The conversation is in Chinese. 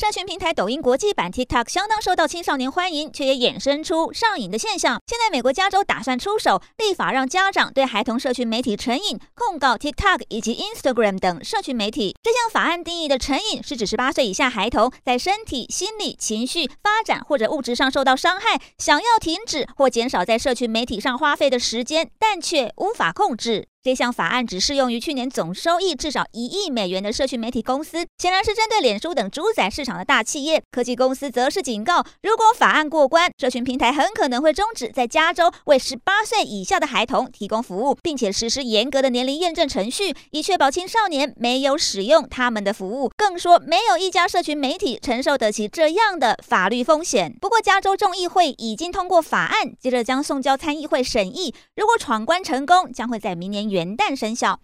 社群平台抖音国际版 TikTok 相当受到青少年欢迎，却也衍生出上瘾的现象。现在，美国加州打算出手立法，让家长对孩童社群媒体成瘾控告 TikTok 以及 Instagram 等社群媒体。这项法案定义的成瘾是指十八岁以下孩童在身体、心理、情绪发展或者物质上受到伤害，想要停止或减少在社群媒体上花费的时间，但却无法控制。这项法案只适用于去年总收益至少一亿美元的社群媒体公司，显然是针对脸书等主宰市场的大企业。科技公司则是警告，如果法案过关，社群平台很可能会终止在加州为十八岁以下的孩童提供服务，并且实施严格的年龄验证程序，以确保青少年没有使用他们的服务。更说，没有一家社群媒体承受得起这样的法律风险。不过，加州众议会已经通过法案，接着将送交参议会审议。如果闯关成功，将会在明年元元旦生效。